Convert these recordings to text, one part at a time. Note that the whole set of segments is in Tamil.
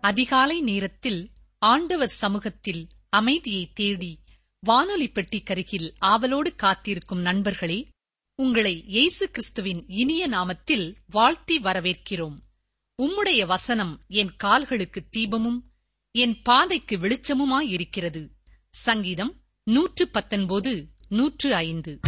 அதிகாலை நேரத்தில் ஆண்டவர் சமூகத்தில் அமைதியை தேடி வானொலி பெட்டி ஆவலோடு காத்திருக்கும் நண்பர்களே உங்களை இயேசு கிறிஸ்துவின் இனிய நாமத்தில் வாழ்த்தி வரவேற்கிறோம். உம்முடைய வசனம் என் கால்களுக்கு தீபமும் என் பாதைக்கு வெளிச்சமுமாயிருக்கிறது. சங்கீதம் நூற்று பத்தொன்பது நூற்று ஐந்து.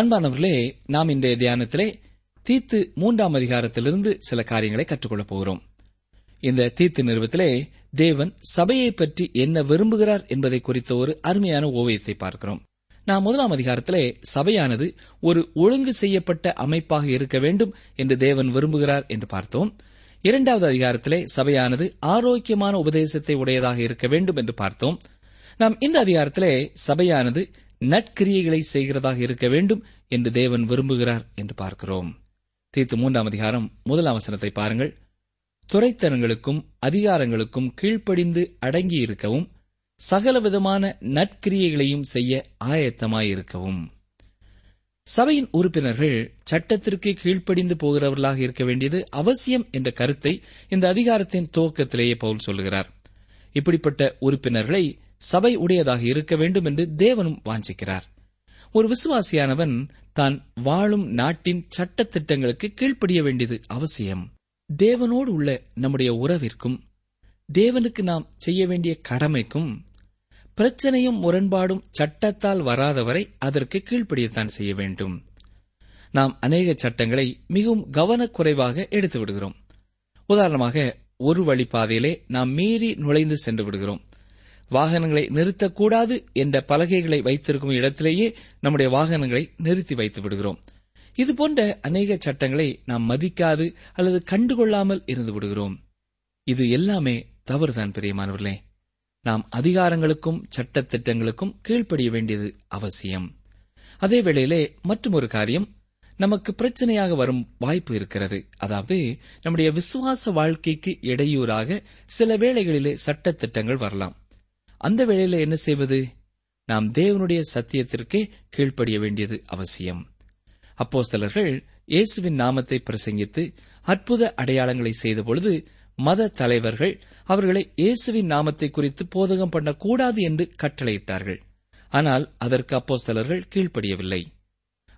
அன்பானவர்களே நாம் இன்றைய தியானத்திலே தீத்து மூன்றாம் அதிகாரத்திலிருந்து சில காரியங்களை கற்றுக்கொள்ளப் போகிறோம். இந்த தீத்து நிறுவத்திலே தேவன் சபையை பற்றி என்ன விரும்புகிறார் என்பதை குறித்த ஒரு அருமையான ஓவியத்தை பார்க்கிறோம். நாம் முதலாம் அதிகாரத்திலே சபையானது ஒரு ஒழுங்கு செய்யப்பட்ட அமைப்பாக இருக்க வேண்டும் என்று தேவன் விரும்புகிறார் என்று பார்த்தோம். இரண்டாவது அதிகாரத்திலே சபையானது ஆரோக்கியமான உபதேசத்தை உடையதாக இருக்க வேண்டும் என்று பார்த்தோம். நாம் இந்த அதிகாரத்திலே சபையானது நற்கிரியைகளை செய்கிறதாக இருக்க வேண்டும் என்று தேவன் விரும்புகிறார் என்று பார்க்கிறோம். தீர்த்து மூன்றாம் அதிகாரம் முதலாம் வசனத்தை பாருங்கள். துறைத்தனங்களுக்கும் அதிகாரங்களுக்கும் கீழ்ப்படிந்து அடங்கியிருக்கவும் சகலவிதமான நற்கிரியைகளையும் செய்ய ஆயத்தமாயிருக்கவும். சபையின் உறுப்பினர்கள் சட்டத்திற்கு கீழ்ப்படிந்து போகிறவர்களாக இருக்க வேண்டியது அவசியம் என்ற கருத்தை இந்த அதிகாரத்தின் துவக்கத்திலேயே பவுல் சொல்கிறார் இப்படிப்பட்ட உறுப்பினர்களை சபை உடையதாக இருக்க வேண்டும் என்று தேவனும் வாஞ்சிக்கிறார். ஒரு விசுவாசியானவன் தான் வாழும் நாட்டின் சட்டத்திட்டங்களுக்கு கீழ்ப்படிய வேண்டியது அவசியம். தேவனோடு உள்ள நம்முடைய உறவிற்கும் தேவனுக்கு நாம் செய்ய வேண்டிய கடமைக்கும் பிரச்சனையும் முரண்பாடும் சட்டத்தால் வராதவரை அதற்கு கீழ்ப்படியத்தான் செய்ய வேண்டும். நாம் அநேக சட்டங்களை மிகவும் கவனக்குறைவாக எடுத்து விடுகிறோம் உதாரணமாக ஒரு வழி பாதையிலே நாம் மீறி நுழைந்து சென்று விடுகிறோம். வாகனங்களை நிறுத்தக்கூடாது என்ற பலகைகளை வைத்திருக்கும் இடத்திலேயே நம்முடைய வாகனங்களை நிறுத்தி வைத்து விடுகிறோம். இதுபோன்ற அநேக சட்டங்களை நாம் மதிக்காது அல்லது கண்டுகொள்ளாமல் இருந்து விடுகிறோம். இது எல்லாமே தவறுதான் பிரியமானவர்களே. நாம் அதிகாரங்களுக்கும் சட்டத்திட்டங்களுக்கும் கீழ்ப்படிய வேண்டியது அவசியம். அதே வேளையிலே மற்றொரு காரியம் நமக்கு பிரச்சனையாக வரும் வாய்ப்பு இருக்கிறது. அதாவது நம்முடைய விசுவாச வாழ்க்கைக்கு இடையூறாக சில வேளைகளிலே சட்டத்திட்டங்கள் வரலாம். அந்த வேளையில என்ன செய்வது? நாம் தேவனுடைய சத்தியத்திற்கே கீழ்ப்படிய வேண்டியது அவசியம். அப்போஸ்தலர்கள் இயேசுவின் நாமத்தை பிரசங்கித்து அற்புத அடையாளங்களை செய்தபொழுது மத தலைவர்கள் அவர்களை இயேசுவின் நாமத்தை குறித்து போதகம் பண்ணக்கூடாது என்று கட்டளையிட்டார்கள். ஆனால் அதற்கு அப்போஸ்தலர்கள் கீழ்ப்படியவில்லை.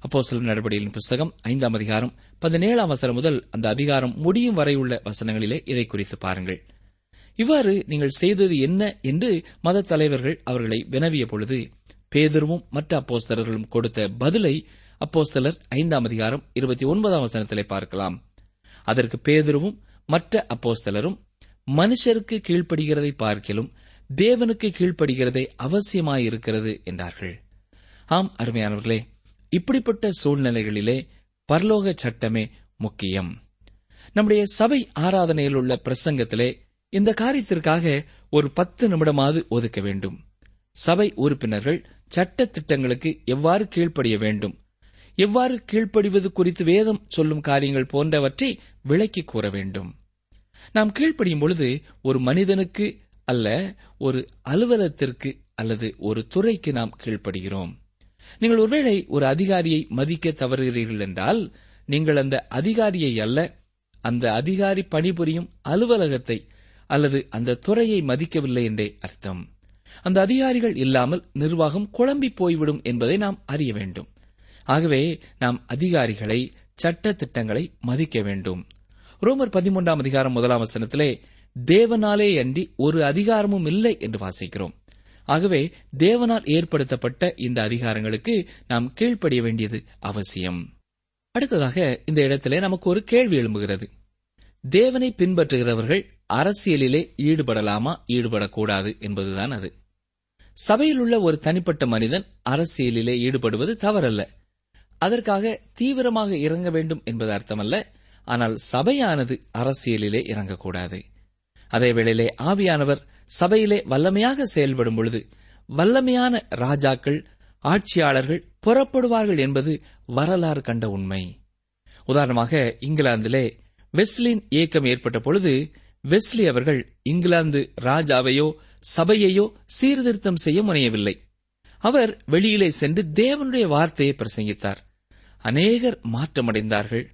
அப்போஸ்தலர் நடவடிக்கையின் புஸ்தகம் ஐந்தாம் அதிகாரம் பதினேழாம் வசனம் முதல் அந்த அதிகாரம் முடியும் வரை உள்ள வசனங்களிலே இதை குறித்து பாருங்கள். இவ்வாறு நீங்கள் செய்தது என்ன என்று மத தலைவர்கள் அவர்களை வினவிய பொழுது பேதர்வும் மற்ற அப்போஸ்தலர்களும் கொடுத்த பதிலை அப்போஸ்தலர் ஐந்தாம் அதிகாரம் இருபத்தி ஒன்பதாம் வசனத்திலே பார்க்கலாம். அதற்கு பேதுருவும் மற்ற அப்போஸ்தலரும் மனுஷருக்கு கீழ்ப்படுகிறதை பார்க்கிலும் தேவனுக்கு கீழ்ப்படுகிறதே அவசியமாயிருக்கிறது என்றார்கள். ஆம் அருமையானவர்களே இப்படிப்பட்ட சூழ்நிலைகளிலே பரலோக சட்டமே முக்கியம். நம்முடைய சபை ஆராதனையில் உள்ள பிரசங்கத்திலே இந்த காரியத்திற்காக ஒரு பத்து நிமிடமாவது ஒதுக்க வேண்டும். சபை உறுப்பினர்கள் சட்ட திட்டங்களுக்கு எவ்வாறு கீழ்ப்படிய வேண்டும்? எவ்வாறு கீழ்ப்படிவது குறித்து வேதம் சொல்லும் காரியங்கள் போன்றவற்றை விளக்கி கூற வேண்டும். நாம் கீழ்ப்படியும் பொழுது ஒரு மனிதனுக்கு அல்ல ஒரு அலுவலகத்திற்கு அல்லது ஒரு துறைக்கு நாம் கீழ்ப்படுகிறோம். நீங்கள் ஒருவேளை ஒரு அதிகாரியை மதிக்க தவறுகிறீர்கள் என்றால் நீங்கள் அந்த அதிகாரியை அல்ல அந்த அதிகாரி பணிபுரியும் அலுவலகத்தை அல்லது அந்த துறையை மதிக்கவில்லை என்றே அர்த்தம். அந்த அதிகாரிகள் இல்லாமல் நிர்வாகம் குழம்பி போய்விடும் என்பதை நாம் அறிய வேண்டும். ஆகவே நாம் அதிகாரிகளை சட்ட திட்டங்களை மதிக்க வேண்டும். ரோமர் பதிமூன்றாம் அதிகாரம் முதலாம் வசனத்திலே தேவனாலே அன்றி ஒரு அதிகாரமும் இல்லை என்று வாசிக்கிறோம். ஆகவே தேவனால் ஏற்படுத்தப்பட்ட இந்த அதிகாரங்களுக்கு நாம் கீழ்ப்படிய வேண்டியது அவசியம். அடுத்ததாக இந்த இடத்திலே நமக்கு ஒரு கேள்வி எழும்புகிறது. தேவனை பின்பற்றுகிறவர்கள் அரசியலிலே ஈடுபடலாமா ஈடுபடக்கூடாது என்பதுதான் அது. சபையில் உள்ள ஒரு தனிப்பட்ட மனிதன் அரசியலிலே ஈடுபடுவது தவறல்ல. அதற்காக தீவிரமாக இறங்க வேண்டும் என்பது அர்த்தமல்ல. ஆனால் சபையானது அரசியலிலே இறங்கக்கூடாது. அதே வேளையிலே ஆவியானவர் சபையிலே வல்லமையாக செயல்படும் பொழுது வல்லமையான ராஜாக்கள் ஆட்சியாளர்கள் புறப்படுவார்கள் என்பது வரலாறு கண்ட உண்மை. உதாரணமாக இங்கிலாந்திலே வெஸ்லின் இயக்கம் ஏற்பட்ட பொழுது வெஸ்லி அவர்கள் இங்கிலாந்து ராஜாவையோ சபையையோ சீர்திருத்தம் செய்ய முனையவில்லை. அவர் வெளியிலே சென்று தேவனுடைய வார்த்தையை பிரசங்கித்தார். அநேகர் மாற்றமடைந்தார்கள்.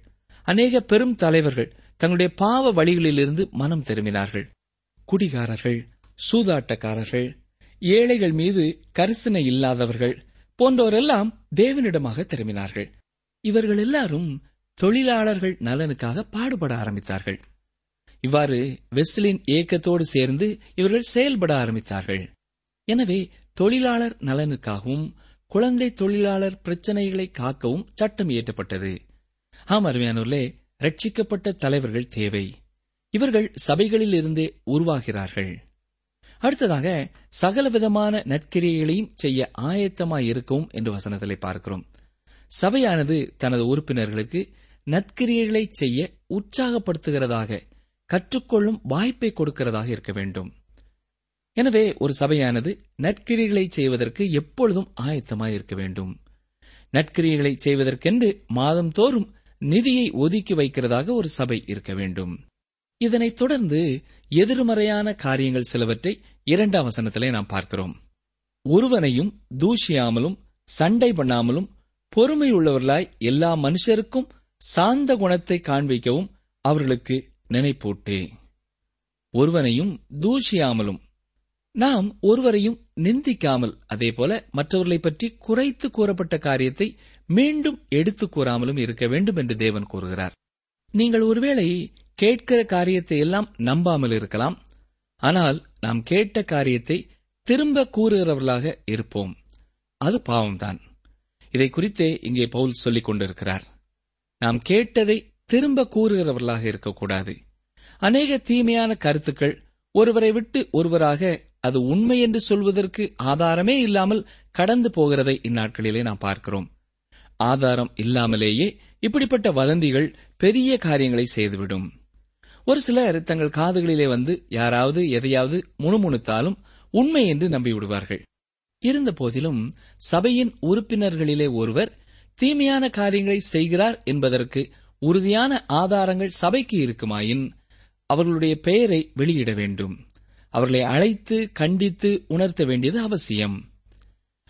அநேக பெரும் தலைவர்கள் தங்களுடைய பாவ வழிகளிலிருந்து மனம் திரும்பினார்கள். குடிகாரர்கள் சூதாட்டக்காரர்கள் ஏழைகள் மீது கரிசனை இல்லாதவர்கள் போன்றோரெல்லாம் தேவனிடமாக திரும்பினார்கள். இவர்கள் எல்லாரும் தொழிலாளர்கள் நலனுக்காக பாடுபட ஆரம்பித்தார்கள். இவ்வாறு வெஸ்லின் இயக்கத்தோடு சேர்ந்து இவர்கள் செயல்பட ஆரம்பித்தார்கள். எனவே தொழிலாளர் நலனுக்காகவும் குழந்தை தொழிலாளர் பிரச்சனைகளை காக்கவும் சட்டம் இயற்றப்பட்டது. ஆம் அருமையானூர்லே ரட்சிக்கப்பட்ட தலைவர்கள் தேவை. இவர்கள் சபைகளில் இருந்தே உருவாகிறார்கள். அடுத்ததாக சகலவிதமான நற்கிரியைகளையும் செய்ய ஆயத்தமாய் இருக்கவும் என்று வசனத்திலே பார்க்கிறோம். சபையானது தனது உறுப்பினர்களுக்கு நற்கிரியைகளை செய்ய உற்சாகப்படுத்துகிறதாக கற்றுக்கொள்ளும் வாய்ப்பை கொடுக்கிறதாக இருக்க வேண்டும். எனவே ஒரு சபையானது நற்கிரியைகளை செய்வதற்கு எப்பொழுதும் ஆயத்தமாய் இருக்க வேண்டும். நற்கிரியைகளை செய்வதற்கென்று மாதந்தோறும் நிதியை ஒதுக்கி வைக்கிறதாக ஒரு சபை இருக்க வேண்டும். இதனைத் தொடர்ந்து எதிர்மறையான காரியங்கள் சிலவற்றை இரண்டாம் வசனத்திலே நாம் பார்க்கிறோம். ஒருவனையும் தூஷியாமலும் சண்டை பண்ணாமலும் பொறுமை உள்ளவர்களாய் எல்லா மனுஷருக்கும் சாந்த குணத்தை காண்பிக்கவும் அவர்களுக்கு நினைப்பூட்டே. ஒருவனையும் தூஷியாமலும் நாம் ஒருவரையும் நிந்திக்காமல் அதேபோல மற்றவர்களை பற்றி குறைத்து கூறப்பட்ட காரியத்தை மீண்டும் எடுத்துக் கூறாமலும் இருக்க வேண்டும் என்று தேவன் கூறுகிறார். நீங்கள் ஒருவேளை கேட்கிற காரியத்தை எல்லாம் நம்பாமல் இருக்கலாம். ஆனால் நாம் கேட்ட காரியத்தை திரும்ப கூறுகிறவர்களாக இருப்போம். அது பாவம்தான். இதை குறித்தே இங்கே பவுல் சொல்லிக் கொண்டிருக்கிறார். நாம் கேட்டதை திரும்ப கூறுகிறவர்களாக இருக்கக்கூடாது. அநேக தீமையான கருத்துக்கள் ஒருவரை விட்டு ஒருவராக அது உண்மை என்று சொல்வதற்கு ஆதாரமே இல்லாமல் கடந்து போகிறதை இந்நாட்களிலே நாம் பார்க்கிறோம். ஆதாரம் இல்லாமலேயே இப்படிப்பட்ட வதந்திகள் பெரிய காரியங்களை செய்துவிடும். ஒரு சிலர் தங்கள் காதுகளிலே வந்து யாராவது எதையாவது முணுமுணுத்தாலும் உண்மை என்று நம்பிவிடுவார்கள். இருந்த போதிலும் சபையின் உறுப்பினர்களிலே ஒருவர் தீமையான காரியங்களை செய்கிறார் என்பதற்கு உறுதியான ஆதாரங்கள் சபைக்கு இருக்குமாயின் அவர்களுடைய பெயரை வெளியிட வேண்டும். அவர்களை அழைத்து கண்டித்து உணர்த்த வேண்டியது அவசியம்.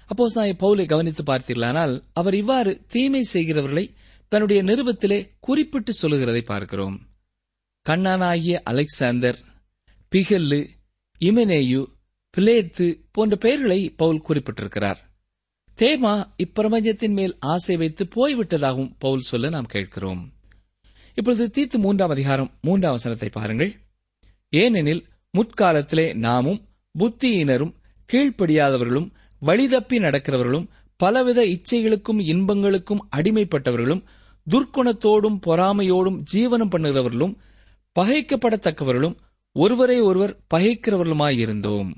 அப்போ பவுலை கவனித்து பார்த்தீர்களானால் அவர் இவ்வாறு தீமை செய்கிறவர்களை தன்னுடைய நிருபத்திலே குறிப்பிட்டு சொல்லுகிறதை பார்க்கிறோம். கண்ணானாகிய அலெக்சாந்தர் பிகல்லு இமெனேயு பிளேத்து போன்ற பெயர்களை பவுல் குறிப்பிட்டிருக்கிறார். தேமா இப்பிரபஞ்சத்தின் மேல் ஆசை வைத்து போய்விட்டதாகவும் பவுல் சொல்ல நாம் கேட்கிறோம். இப்பொழுது தீத்து மூன்றாம் அதிகாரம் மூன்றாம் வசனத்தை பாருங்கள். ஏனெனில் முற்காலத்திலே நாமும் புத்தியினரும் கீழ்ப்படியாதவர்களும் வழிதப்பி நடக்கிறவர்களும் பலவித இச்சைகளுக்கும் இன்பங்களுக்கும் அடிமைப்பட்டவர்களும் துர்க்குணத்தோடும் பொறாமையோடும் ஜீவனம் பண்ணுகிறவர்களும் பகைக்கப்படத்தக்கவர்களும் ஒருவரை ஒருவர் பகைக்கிறவர்களுமாயிருந்தோம்.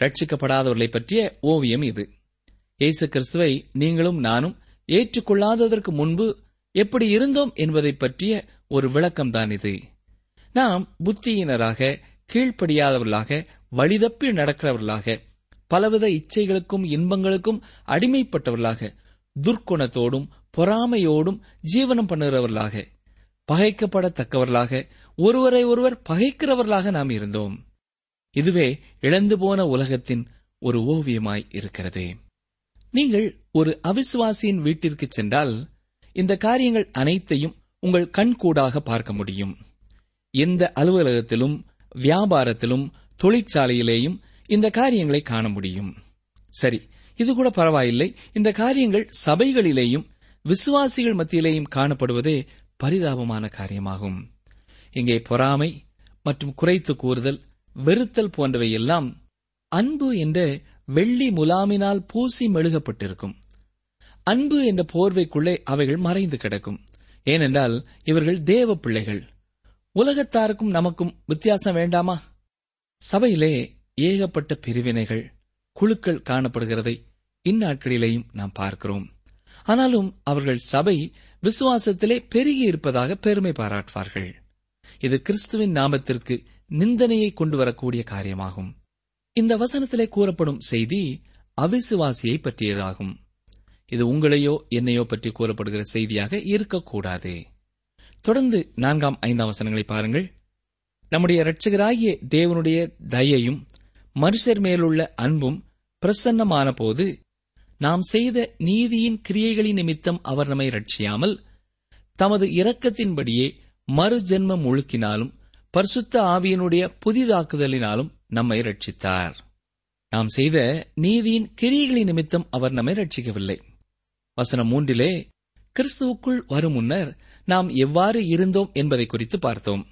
ரட்சிக்கப்படாதவர்களை பற்றிய ஓவியம் இது. இயேசு கிறிஸ்துவை நீங்களும் நானும் ஏற்றுக்கொள்ளாததற்கு முன்பு எப்படி இருந்தோம் என்பதை பற்றிய ஒரு விளக்கம்தான் இது. நாம் புத்தியினராக கீழ்ப்படியாதவர்களாக வழிதப்பி நடக்கிறவர்களாக பலவித இச்சைகளுக்கும் இன்பங்களுக்கும் அடிமைப்பட்டவர்களாக துர்க்குணத்தோடும் பொறாமையோடும் ஜீவனம் பண்ணுகிறவர்களாக பகைக்கப்படத்தக்கவர்களாக ஒருவரை ஒருவர் பகைக்கிறவர்களாக நாம் இருந்தோம். இதுவே இழந்து போன உலகத்தின் ஒரு ஓவியமாய் இருக்கிறது. நீங்கள் ஒரு அவிசுவாசியின் வீட்டிற்கு சென்றால் இந்த காரியங்கள் அனைத்தையும் உங்கள் கண்கூடாக பார்க்க முடியும். எந்த அலுவலகத்திலும் வியாபாரத்திலும் தொழிற்சாலையிலேயும் இந்த காரியங்களை காண முடியும். சரி இது கூட பரவாயில்லை. இந்த காரியங்கள் சபைகளிலேயும் விசுவாசிகள் மத்தியிலேயும் காணப்படுவதே பரிதாபமான காரியமாகும். இங்கே பொறாமை மற்றும் குறைத்து கூறுதல் வெறுத்தல் போன்றவை எல்லாம் அன்பு என்ற வெள்ளி முலாமினால் பூசி மெழுகப்பட்டிருக்கும். அன்பு என்ற போர்வைக்குள்ளே அவைகள் மறைந்து கிடக்கும். ஏனென்றால் இவர்கள் தேவ பிள்ளைகள். உலகத்தாருக்கும் நமக்கும் வித்தியாசம் வேண்டாமா? சபையிலே ஏகப்பட்ட பிரிவினைகள் குழுக்கள் காணப்படுகிறதை இந்நாட்களிலேயும் நாம் பார்க்கிறோம். ஆனாலும் அவர்கள் சபை விசுவாசத்திலே பெருகி இருப்பதாக பெருமை பாராட்டுவார்கள். இது கிறிஸ்துவின் நாமத்திற்கு நிந்தனையை கொண்டு வரக்கூடிய காரியமாகும். இந்த வசனத்திலே கூறப்படும் செய்தி அவிசுவாசியை பற்றியதாகும். இது உங்களையோ என்னையோ பற்றி கூறப்படுகிற செய்தியாக இருக்கக்கூடாது. தொடர்ந்து நான்காம் ஐந்தாம் வசனங்களை பாருங்கள். நம்முடைய இரட்சகராகிய தேவனுடைய தயையும் மனுஷர் மேலுள்ள அன்பும் பிரசன்னமான போது நாம் செய்த நீதியின் கிரியைகளின் நிமித்தம் அவர் நம்மை ரட்சியாமல் தமது இரக்கத்தின்படியே மறுஜென்மம் முழுக்கினாலும் பரிசுத்த ஆவியினுடைய புதிதாக்குதலினாலும் நம்மை ரட்சித்தார் நாம் செய்த நீதியின் கிரியைகளின் நிமித்தம் அவர் நம்மை ரட்சிக்கவில்லை வசனம் மூன்றிலே கிறிஸ்துவுக்குள் வரும் முன்னர் நாம் எவ்வாறு இருந்தோம் என்பதை குறித்து பார்த்தோம்.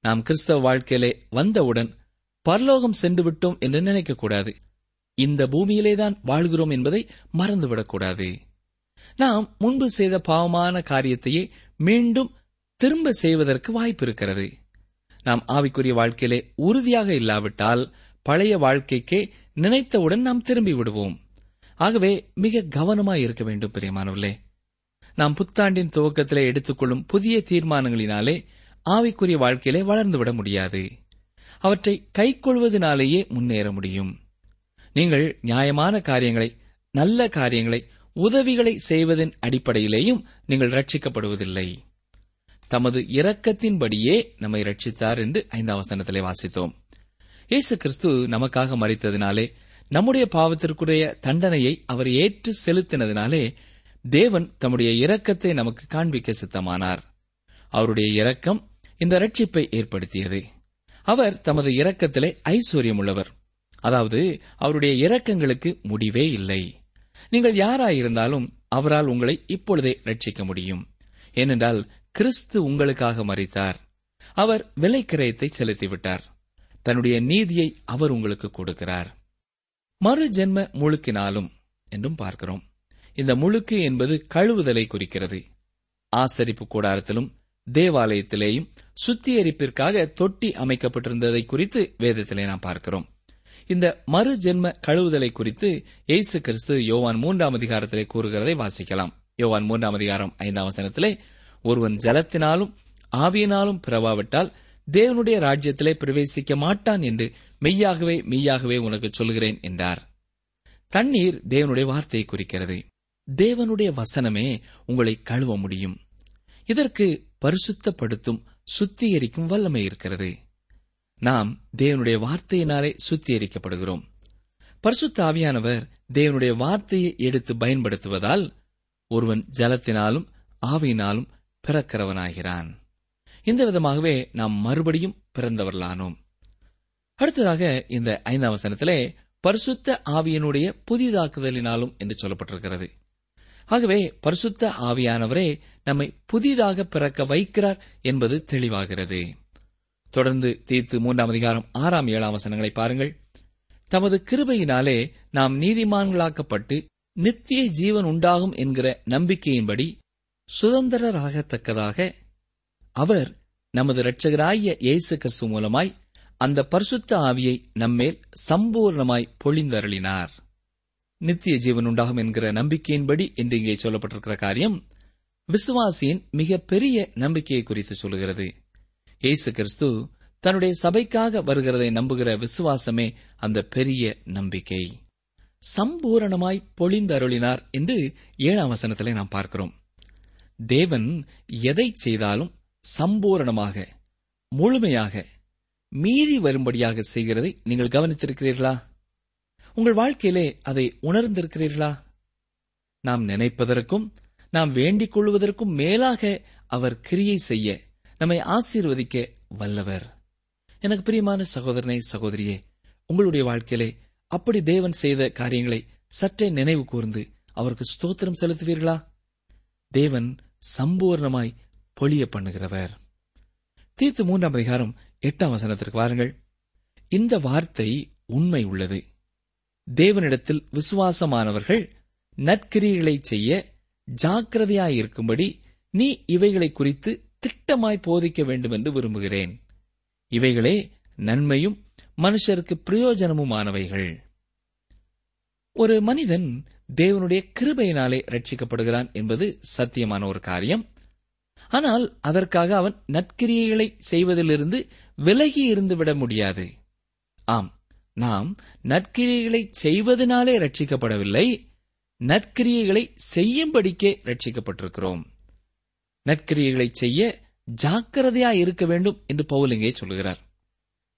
நாம் கிறிஸ்தவ வாழ்க்கையிலே வந்தவுடன் பரலோகம் சென்று விட்டோம் என்று நினைக்கக்கூடாது. இந்த பூமியிலேதான் வாழ்கிறோம் என்பதை மறந்துவிடக்கூடாது. நாம் முன்பு செய்த பாவமான காரியத்தையே மீண்டும் திரும்ப செய்வதற்கு வாய்ப்பு இருக்கிறது. நாம் ஆவிக்குரிய வாழ்க்கையிலே உறுதியாக இல்லாவிட்டால் பழைய வாழ்க்கைக்கே நினைத்தவுடன் நாம் திரும்பி விடுவோம். ஆகவே மிக கவனமாய் இருக்க வேண்டும் பிரியமானவர்களே. நாம் புத்தாண்டின் துவக்கத்திலே எடுத்துக்கொள்ளும் புதிய தீர்மானங்களினாலே ஆவிக்குரிய வாழ்க்கையிலே வளர்ந்துவிட முடியாது. அவற்றை கைக்கொள்வதனாலேயே முன்னேற முடியும். நீங்கள் நியாயமான காரியங்களை நல்ல காரியங்களை உதவிகளை செய்வதன் அடிப்படையிலேயும் நீங்கள் ரட்சிக்கப்படுவதில்லை. தமது இரக்கத்தின்படியே நம்மை ரட்சித்தார் என்று ஐந்தாம் வசனத்திலே வாசித்தோம். இயேசு கிறிஸ்து நமக்காக மறித்ததினாலே நம்முடைய பாவத்திற்குரிய தண்டனையை அவர் ஏற்று செலுத்தினதினாலே தேவன் தம்முடைய இரக்கத்தை நமக்கு காண்பிக்க சித்தமானார். அவருடைய இரக்கம் இந்த ரட்சிப்பை ஏற்படுத்தியது. அவர் தமது இரக்கத்திலே ஐஸ்வர்யமுள்ளவர் அதாவது அவருடைய இரக்கங்களுக்கு முடிவே இல்லை. நீங்கள் யாராயிருந்தாலும் அவரால் உங்களை இப்பொழுதே ரட்சிக்க முடியும். ஏனென்றால் கிறிஸ்து உங்களுக்காக மறித்தார் அவர் விலைக்கிரயத்தை செலுத்திவிட்டார். தன்னுடைய நீதியை அவர் உங்களுக்கு கொடுக்கிறார். மறு ஜென்ம முழுக்கினாலும் என்றும் பார்க்கிறோம். இந்த முழுக்கு என்பது கழுவுதலை குறிக்கிறது. ஆசரிப்பு கூடாரத்திலும் தேவாலயத்திலேயும் சுத்திகரிப்பிற்காக தொட்டி அமைக்கப்பட்டிருந்ததை குறித்து வேதத்திலே நாம் பார்க்கிறோம். இந்த மறு ஜென்ம கழுவுதலை குறித்து இயேசு கிறிஸ்து யோவான் மூன்றாம் அதிகாரத்திலே கூறுகிறதை வாசிக்கலாம். யோவான் மூன்றாம் அதிகாரம் ஐந்தாம் வசனத்திலே ஒருவன் ஜலத்தினாலும் ஆவியினாலும் பிறவாவிட்டால் தேவனுடைய ராஜ்யத்திலே பிரவேசிக்க மாட்டான் என்று மெய்யாகவே மெய்யாகவே உனக்கு சொல்கிறேன் என்றார். தண்ணீர் தேவனுடைய வார்த்தையை குறிக்கிறது. தேவனுடைய வசனமே உங்களை கழுவ முடியும். இதற்கு பரிசுத்தப்படுத்தும் சுத்திகரிக்கும் வல்லமை இருக்கிறது. நாம் தேவனுடைய வார்த்தையினாலே சுத்திகரிக்கப்படுகிறோம். பரிசுத்த ஆவியானவர் தேவனுடைய வார்த்தையை எடுத்து பயன்படுத்துவதால் ஒருவன் ஜலத்தினாலும் ஆவியினாலும் பிறக்கிறவனாகிறான். இந்த விதமாகவே நாம் மறுபடியும் பிறந்தவர்களானோம். அடுத்ததாக இந்த ஐந்தாம் வசனத்திலே பரிசுத்த ஆவியினுடைய புதிதாக்குதலினாலும் என்று சொல்லப்பட்டிருக்கிறது. ஆகவே பரிசுத்த ஆவியானவரே நம்மை புதிதாக பிறக்க வைக்கிறார் என்பது தெளிவாகிறது. தொடர்ந்து தீர்த்து மூன்றாம் அதிகாரம் ஆறாம் ஏழாம் வசனங்களை பாருங்கள். தமது கிருபையினாலே நாம் நீதிமான்களாக்கப்பட்டு நித்திய ஜீவன் உண்டாகும் என்கிற நம்பிக்கையின்படி சுதந்திரராகத்தக்கதாக அவர் நமது இரட்சகராகிய இயேசு கிறிஸ்து மூலமாய் அந்த பரிசுத்த ஆவியை நம்மேல் சம்பூர்ணமாய் பொழிந்தருளினார். நித்திய ஜீவன் உண்டாகும் என்கிற நம்பிக்கையின்படி என்று இங்கே சொல்லப்பட்டிருக்கிற காரியம் விசுவாசியின் மிக பெரிய நம்பிக்கையை குறித்து சொல்கிறது இயேசு கிறிஸ்து தன்னுடைய சபைக்காக வருகிறதை நம்புகிற விசுவாசமே அந்த பெரிய நம்பிக்கை. சம்பூரணமாய் பொழிந்தருளினார் என்று ஏழாம் வசனத்திலே நாம் பார்க்கிறோம். தேவன் எதை செய்தாலும் சம்பூரணமாக முழுமையாக மீறி வரும்படியாக செய்கிறதை நீங்கள் கவனித்திருக்கிறீர்களா? உங்கள் வாழ்க்கையிலே அதை உணர்ந்திருக்கிறீர்களா? நாம் நினைப்பதற்கும் நாம் வேண்டிக் கொள்வதற்கும் மேலாக அவர் கிரியை செய்ய நம்மை ஆசீர்வதிக்க வல்லவர். எனக்கு பிரியமான சகோதரனை சகோதரியே உங்களுடைய வாழ்க்கையிலே அப்படி தேவன் செய்த காரியங்களை சற்றே நினைவு கூர்ந்து அவருக்கு ஸ்தோத்திரம் செலுத்துவீர்களா? தேவன் சம்பூர்ணமாய் பொழிய பண்ணுகிறவர். தீர்த்து மூன்றாம் அதிகாரம் எட்டாம் வசனத்திற்கு வாருங்கள். இந்த வார்த்தை உண்மை உள்ளது. தேவனிடத்தில் விசுவாசமானவர்கள் நற்கிரியைகளை செய்ய ஜாக்கிரதையாயிருக்கும்படி நீ இவைகளை குறித்து திட்டமாய் போதிக்க வேண்டும் என்று விரும்புகிறேன். இவைகளே நன்மையும் மனுஷருக்கு பிரயோஜனமுமானவைகள். ஒரு மனிதன் தேவனுடைய கிருபையினாலே ரட்சிக்கப்படுகிறான் என்பது சத்தியமான ஒரு காரியம். ஆனால் அதற்காக அவன் நற்கிரியைகளை செய்வதிலிருந்து விலகி இருந்து விட முடியாது. ஆம் நாம் நற்கிரியைகளை செய்வதனாலே ரட்சிக்கப்படவில்லை நற்கிரியைகளை செய்யும்படிக்கே ரட்சிக்கப்பட்டிருக்கிறோம். நற்கிரியைகளை செய்ய ஜாக்கிரதையா இருக்க வேண்டும் என்று பவுலிங்கே சொல்கிறார்.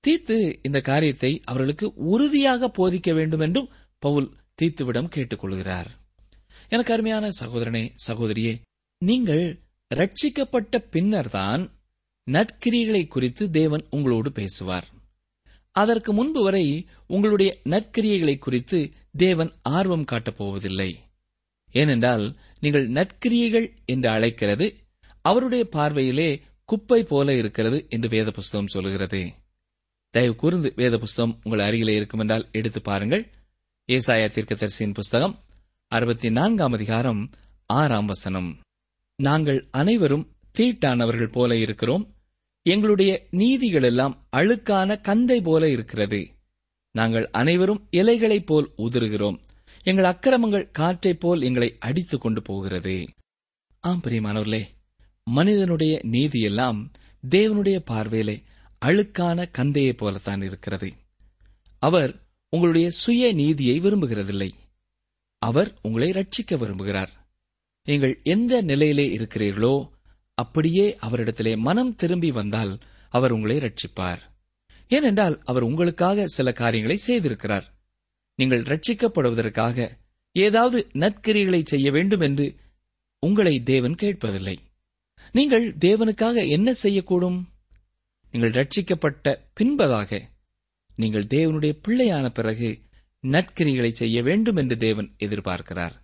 தீத்து இந்த காரியத்தை அவர்களுக்கு உறுதியாக போதிக்க வேண்டும் என்றும் பவுல் தீத்துவிடம் கேட்டுக்கொள்கிறார். எனக்கு அருமையான சகோதரனே சகோதரியே நீங்கள் ரட்சிக்கப்பட்ட பின்னர்தான் நற்கிரிகளை குறித்து தேவன் உங்களோடு பேசுவார். அதற்கு முன்பு வரை உங்களுடைய நற்கிரியைகளை குறித்து தேவன் ஆர்வம் காட்டப் போவதில்லை. ஏனென்றால் நீங்கள் நற்கிரியைகள் என்று அழைக்கிறது அவருடைய பார்வையிலே குப்பை போல இருக்கிறது என்று வேத புஸ்தகம் சொல்கிறது தயவு கூர்ந்து வேத புஸ்தகம் உங்கள் அருகிலே இருக்கும் என்றால் எடுத்து பாருங்கள். ஏசாயா தீர்க்கதரிசியின் புஸ்தகம் அறுபத்தி நான்காம் அதிகாரம் ஆறாம் வசனம். நாங்கள் அனைவரும் தீட்டானவர்கள் போல இருக்கிறோம். எங்களுடைய நீதிகள் எல்லாம் அழுக்கான கந்தை போல இருக்கிறது. நாங்கள் அனைவரும் இலைகளைப் போல் உதிருகிறோம். எங்கள் அக்கிரமங்கள் காற்றைப் போல் எங்களை அடித்துக் கொண்டு போகிறது. ஆம் பிரியமானவர்களே மனிதனுடைய நீதியெல்லாம் தேவனுடைய பார்வையிலே அழுக்கான கந்தையைப் போலத்தான் இருக்கிறது. அவர் உங்களுடைய சுய நீதியை விரும்புகிறதில்லை. அவர் உங்களை ரட்சிக்க விரும்புகிறார். நீங்கள் எந்த நிலையிலே இருக்கிறீர்களோ அப்படியே அவரிடத்திலே மனம் திரும்பி வந்தால் அவர் உங்களை ரட்சிப்பார். ஏனென்றால் அவர் உங்களுக்காக சில காரியங்களை செய்திருக்கிறார். நீங்கள் ரட்சிக்கப்படுவதற்காக ஏதாவது நற்கிரிகளை செய்ய வேண்டும் என்று உங்களை தேவன் கேட்பதில்லை. நீங்கள் தேவனுக்காக என்ன செய்யக்கூடும்? நீங்கள் ரட்சிக்கப்பட்ட பின்பதாக நீங்கள் தேவனுடைய பிள்ளையான பிறகு நற்கிரிகளை செய்ய வேண்டும் என்று தேவன் எதிர்பார்க்கிறார்.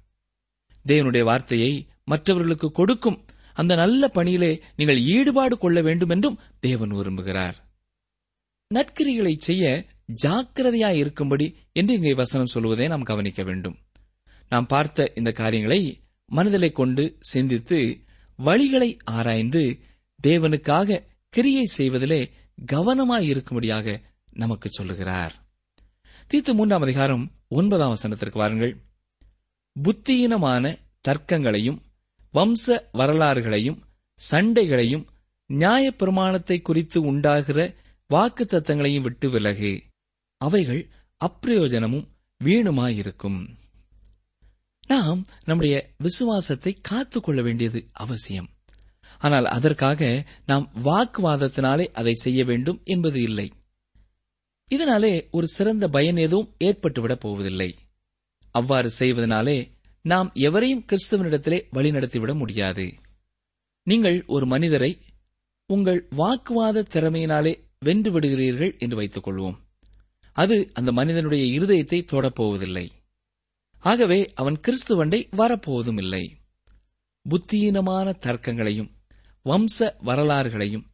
தேவனுடைய வார்த்தையை மற்றவர்களுக்கு கொடுக்கும் அந்த நல்ல பணியிலே நீங்கள் ஈடுபாடு கொள்ள வேண்டும் என்றும் தேவன் விரும்புகிறார். நற்கிரிகளை செய்ய ஜாக்கிரதையாய் இருக்கும்படி என்று இங்கே வசனம் சொல்வதை நாம் கவனிக்க வேண்டும். நாம் பார்த்த இந்த காரியங்களை மனதிலே கொண்டு சிந்தித்து வழிகளை ஆராய்ந்து தேவனுக்காக கிரியை செய்வதிலே கவனமாய் இருக்கும்படியாக நமக்கு சொல்லுகிறார். தீத்து மூன்றாம் அதிகாரம் ஒன்பதாம் வசனத்திற்கு வாருங்கள். புத்தியீனமான தர்க்கங்களையும் வம்ச வரலாறுகளையும் சண்டைகளையும் நியாயப்பிரமாணத்தை குறித்து உண்டாகிற வாக்கு தத்தங்களையும் விட்டு விலகு. அவைகள் அப்பிரயோஜனமும் வீணுமாயிருக்கும். நாம் நம்முடைய விசுவாசத்தை காத்துக்கொள்ள வேண்டியது அவசியம். ஆனால் அதற்காக நாம் வாக்குவாதத்தினாலே அதை செய்ய வேண்டும் என்பது இல்லை. இதனாலே ஒரு சிறந்த பயன் எதுவும் ஏற்பட்டுவிடப் போவதில்லை. அவ்வாறு செய்வதனாலே நாம் எவரையும் கிறிஸ்துவனிடத்திலே வழிநடத்திவிட முடியாது. நீங்கள் ஒரு மனிதரை உங்கள் வாக்குவாத திறமையினாலே வென்று விடுகிறீர்கள் என்று வைத்துக் கொள்வோம் அது அந்த மனிதனுடைய இருதயத்தை தொடப்போவதில்லை ஆகவே அவன் கிறிஸ்துவண்டை வரப்போவதும் இல்லை புத்தியீனமான தர்க்கங்களையும் வம்ச வரலாறுகளையும்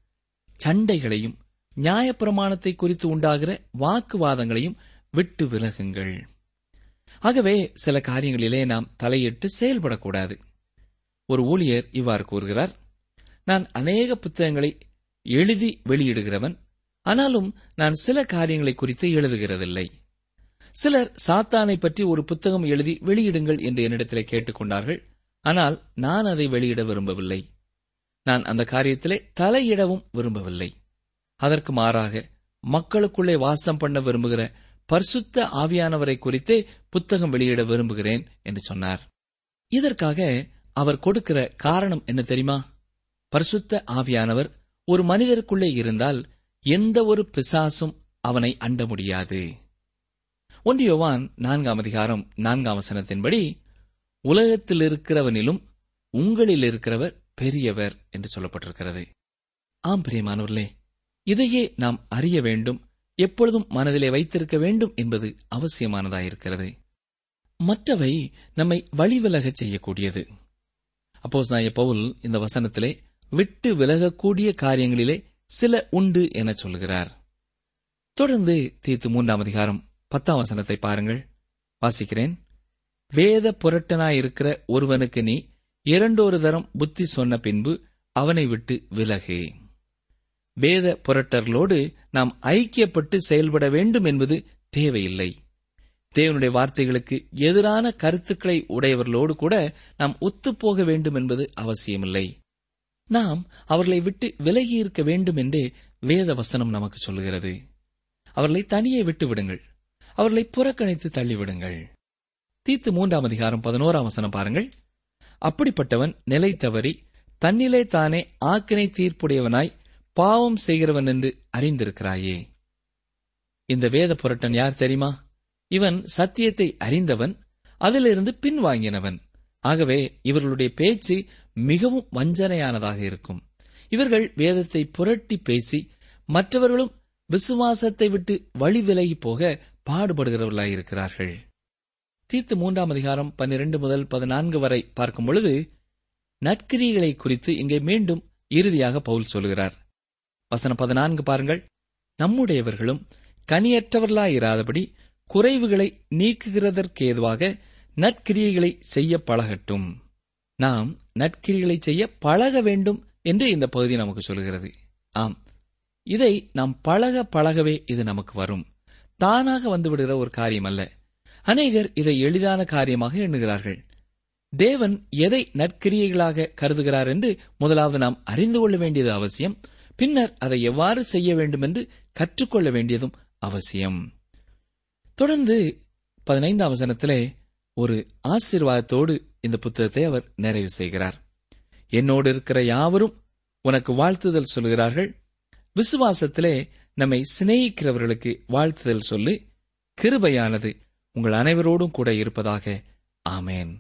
சண்டைகளையும் நியாயப்பிரமாணத்தை குறித்து உண்டாகிற வாக்குவாதங்களையும் விட்டு விலகுங்கள். ஆகவே சில காரியங்களிலே நாம் தலையிட்டு செயல்படக்கூடாது. ஒரு ஊழியர் இவ்வாறு கூறுகிறார் நான் அநேக புத்தகங்களை எழுதி வெளியிடுகிறவன் ஆனாலும் நான் சில காரியங்களை குறித்து எழுதுகிறதில்லை. சிலர் சாத்தானை பற்றி ஒரு புத்தகம் எழுதி வெளியிடுங்கள் என்று என்னிடத்திலே கேட்டுக்கொண்டார்கள் ஆனால் நான் அதை வெளியிட விரும்பவில்லை. நான் அந்த காரியத்திலே தலையிடவும் விரும்பவில்லை. அதற்கு மாறாக மக்களுக்குள்ளே வாசம் பண்ண விரும்புகிற பரிசுத்த ஆவியானவரை குறித்தே புத்தகம் வெளியிட விரும்புகிறேன் என்று சொன்னார். இதற்காக அவர் கொடுக்கிற காரணம் என்ன தெரியுமா? பரிசுத்த ஆவியானவர் ஒரு மனிதருக்குள்ளே இருந்தால் எந்த ஒரு பிசாசும் அவனை அண்ட முடியாது. ஒன்றியோவான் நான்காம் அதிகாரம் நான்காம் வசனத்தின்படி உலகத்தில் இருக்கிறவனிலும் உங்களில் இருக்கிறவர் பெரியவர் என்று சொல்லப்பட்டிருக்கிறது. ஆம் பிரியமானவர்களே இதையே நாம் அறிய வேண்டும் எப்பொழுதும் மனதிலே வைத்திருக்க வேண்டும் என்பது அவசியமானதாயிருக்கிறது. மற்றவை நம்மை வழிவிலக செய்யக்கூடியது. அப்போஸ் பவுல் இந்த வசனத்திலே விட்டு விலகக்கூடிய காரியங்களிலே சில உண்டு என சொல்கிறார். தொடர்ந்து தீத்து மூன்றாம் அதிகாரம் பத்தாம் வசனத்தை பாருங்கள். வாசிக்கிறேன். வேத புரட்டனாயிருக்கிற ஒருவனுக்கு நீ இரண்டொரு தரம் புத்தி சொன்ன பின்பு அவனை விட்டு விலகு. வேத புரட்டர்களோடு நாம் ஐக்கியப்பட்டு செயல்பட வேண்டும் என்பது தேவையில்லை. தேவனுடைய வார்த்தைகளுக்கு எதிரான கருத்துக்களை உடையவர்களோடு கூட நாம் ஒத்துப்போக வேண்டும் என்பது அவசியமில்லை. நாம் அவர்களை விட்டு விலகி இருக்க வேண்டும் என்றே வேத வசனம் நமக்கு சொல்கிறது அவர்களை தனியே விட்டுவிடுங்கள். அவர்களை புறக்கணித்து தள்ளிவிடுங்கள். தீத்து மூன்றாம் அதிகாரம் பதினோராம் வசனம் பாருங்கள். அப்படிப்பட்டவன் நிலை தவறி தன்னிலே தானே ஆக்கினை தீர்ப்புடையவனாய் பாவம் செய்கிறவன் என்று அறிந்திருக்கிறாயே. இந்த வேத புரட்டன் யார் தெரியுமா? இவன் சத்தியத்தை அறிந்தவன் அதிலிருந்து பின்வாங்கினவன். ஆகவே இவர்களுடைய பேச்சு மிகவும் வஞ்சனையானதாக இருக்கும். இவர்கள் வேதத்தை புரட்டி பேசி மற்றவர்களும் விசுவாசத்தை விட்டு வழி விலகி போக பாடுபடுகிறவர்களாயிருக்கிறார்கள் தீத்து மூன்றாம் அதிகாரம் பன்னிரண்டு முதல் பதினான்கு வரை பார்க்கும் பொழுது நற்கிரிகளை குறித்து இங்கே மீண்டும் இறுதியாக பவுல் சொல்கிறார் வசனம் பதினான்கு பாருங்கள். நம்முடையவர்களும் கனியற்றவர்களாயிராதபடி குறைவுகளை நீக்குகிறதற்கேதுவாக நற்கிரியைகளை செய்ய பழகட்டும். நாம் நற்கிரிகளை செய்ய பழக வேண்டும் என்று இந்த பகுதி நமக்கு சொல்கிறது. ஆம். இதை நாம் பழக பழகவே இது நமக்கு வரும். தானாக வந்துவிடுகிற ஒரு காரியம் அல்ல அநேகர் இதை எளிதான காரியமாக எண்ணுகிறார்கள். தேவன் எதை நற்கிரியைகளாக கருதுகிறார் என்று முதலாவது நாம் அறிந்து கொள்ள வேண்டியது அவசியம். பின்னர் அதை எவ்வாறு செய்ய வேண்டும் என்று கற்றுக்கொள்ள வேண்டியதும் அவசியம். தொடர்ந்து பதினைந்தாம் வசனத்திலே ஒரு ஆசீர்வாதத்தோடு இந்த புத்தகத்தை அவர் நிறைவு செய்கிறார். என்னோடு இருக்கிற யாவரும் உனக்கு வாழ்த்துதல் சொல்கிறார்கள். விசுவாசத்திலே நம்மை சிநேகிக்கிறவர்களுக்கு வாழ்த்துதல் சொல்லு. கிருபையானது உங்கள் அனைவரோடும் கூட இருப்பதாக. ஆமேன்.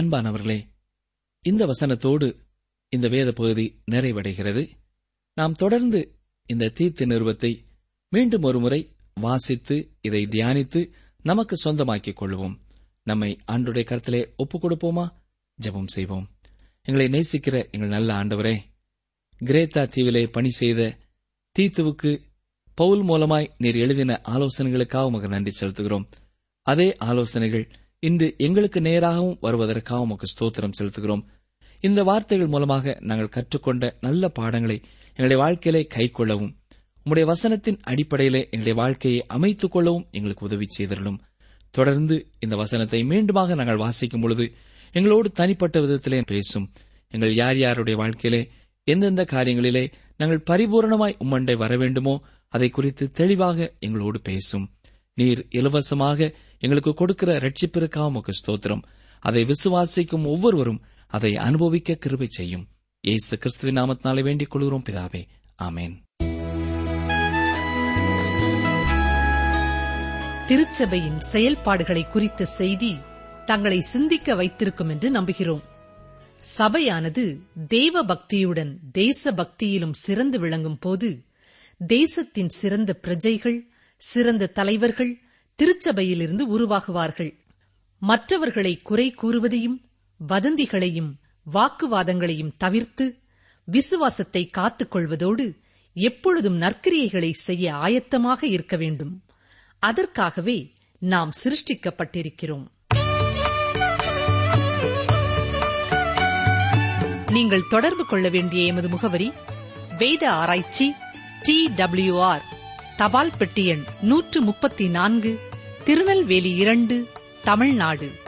அன்பானவர்களே இந்த வசனத்தோடு இந்த வேத பகுதி நிறைவடைகிறது. நாம் தொடர்ந்து இந்த தீர்த்து நிறுவத்தை மீண்டும் ஒருமுறை வாசித்து இதை தியானித்து நமக்கு சொந்தமாக்கிக் கொள்வோம். நம்மை ஆண்டுடைய கருத்திலே ஒப்புக் கொடுப்போமா? ஜெபம் செய்வோம். எங்களை நேசிக்கிற எங்கள் நல்ல ஆண்டவரே கிரேத்தா தீவிலே பணி செய்த தீத்துவுக்கு பவுல் மூலமாய் நீர் எழுதின ஆலோசனைகளுக்காக உமக்கு நன்றி செலுத்துகிறோம். அதே ஆலோசனைகள் இன்று எங்களுக்கு நேராகவும் வருவதற்காக உமக்கு ஸ்தோத்திரம் செலுத்துகிறோம். இந்த வார்த்தைகள் மூலமாக நாங்கள் கற்றுக்கொண்ட நல்ல பாடங்களை எங்களுடைய வாழ்க்கையிலே கைக்கொள்ளவும் உம்முடைய வசனத்தின் அடிப்படையிலே எங்களுடைய வாழ்க்கையை அமைத்துக் கொள்ளவும் எங்களுக்கு உதவி செய்திருளும். தொடர்ந்து இந்த வசனத்தை மீண்டுமாக நாங்கள் வாசிக்கும் பொழுது எங்களோடு தனிப்பட்ட விதத்திலே பேசும். எங்கள் யார் யாருடைய வாழ்க்கையிலே எந்தெந்த காரியங்களிலே நாங்கள் பரிபூரணமாய் உம்மண்டை வர வேண்டுமோ அதை குறித்து தெளிவாக எங்களோடு பேசும். நீர் இலவசமாக எங்களுக்கு கொடுக்கிற ரட்சிப்பிற்காக உமக்கு ஸ்தோத்திரம். அதை விசுவாசிக்கும் ஒவ்வொருவரும் அதை அனுபவிக்க கிருபை செய்யும். ஏசு கிறிஸ்துவின் நாமத்தினாலே வேண்டிக் கொள்கிறோம் பிதாவே. ஆமேன். திருச்சபையின் செயல்பாடுகளை குறித்த செய்தி தங்களை சிந்திக்க வைத்திருக்கும் என்று நம்புகிறோம். சபையானது தேவ பக்தியுடன் தேச பக்தியிலும் சிறந்து விளங்கும் போது தேசத்தின் சிறந்த பிரஜைகள் சிறந்த தலைவர்கள் திருச்சபையிலிருந்து உருவாகுவார்கள். மற்றவர்களை குறை கூறுவதையும் வதந்திகளையும் வாக்குவாதங்களையும் தவிர்த்து விசுவாசத்தை காத்துக் கொள்வதோடு எப்பொழுதும் நற்கிரியைகளை செய்ய ஆயத்தமாக இருக்க வேண்டும். அதற்காகவே நாம் சிருஷ்டிக்கப்பட்டிருக்கிறோம். நீங்கள் தொடர்பு கொள்ள வேண்டிய எமது முகவரி வேத ஆராய்ச்சி டி டபிள்யூ ஆர் தபால் பெட்டி எண் நூற்று முப்பத்தி நான்கு திருநெல்வேலி இரண்டு தமிழ்நாடு.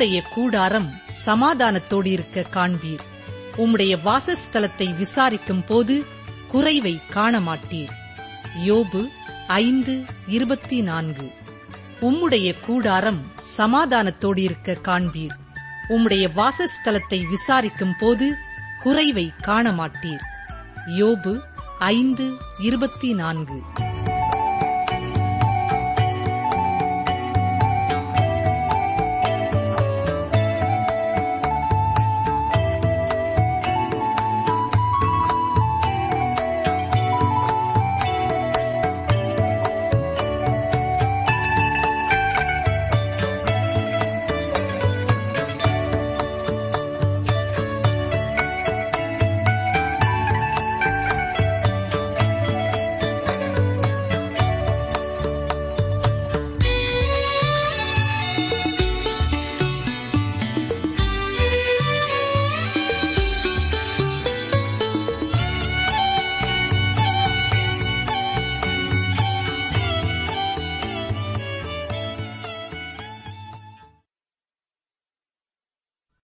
உம்முடைய கூடாரம் சமாதானத்தோடு இருக்க காண்பீர். உம்முடைய வாசஸ்தலத்தை விசாரிக்கும் போது குறைவை காண மாட்டீர் யோபு ஐந்து இருபத்தி நான்கு. உம்முடைய கூடாரம் சமாதானத்தோடு இருக்க காண்பீர். உம்முடைய வாசஸ்தலத்தை விசாரிக்கும் போது குறைவை காண மாட்டீர் யோபு ஐந்து இருபத்தி நான்கு.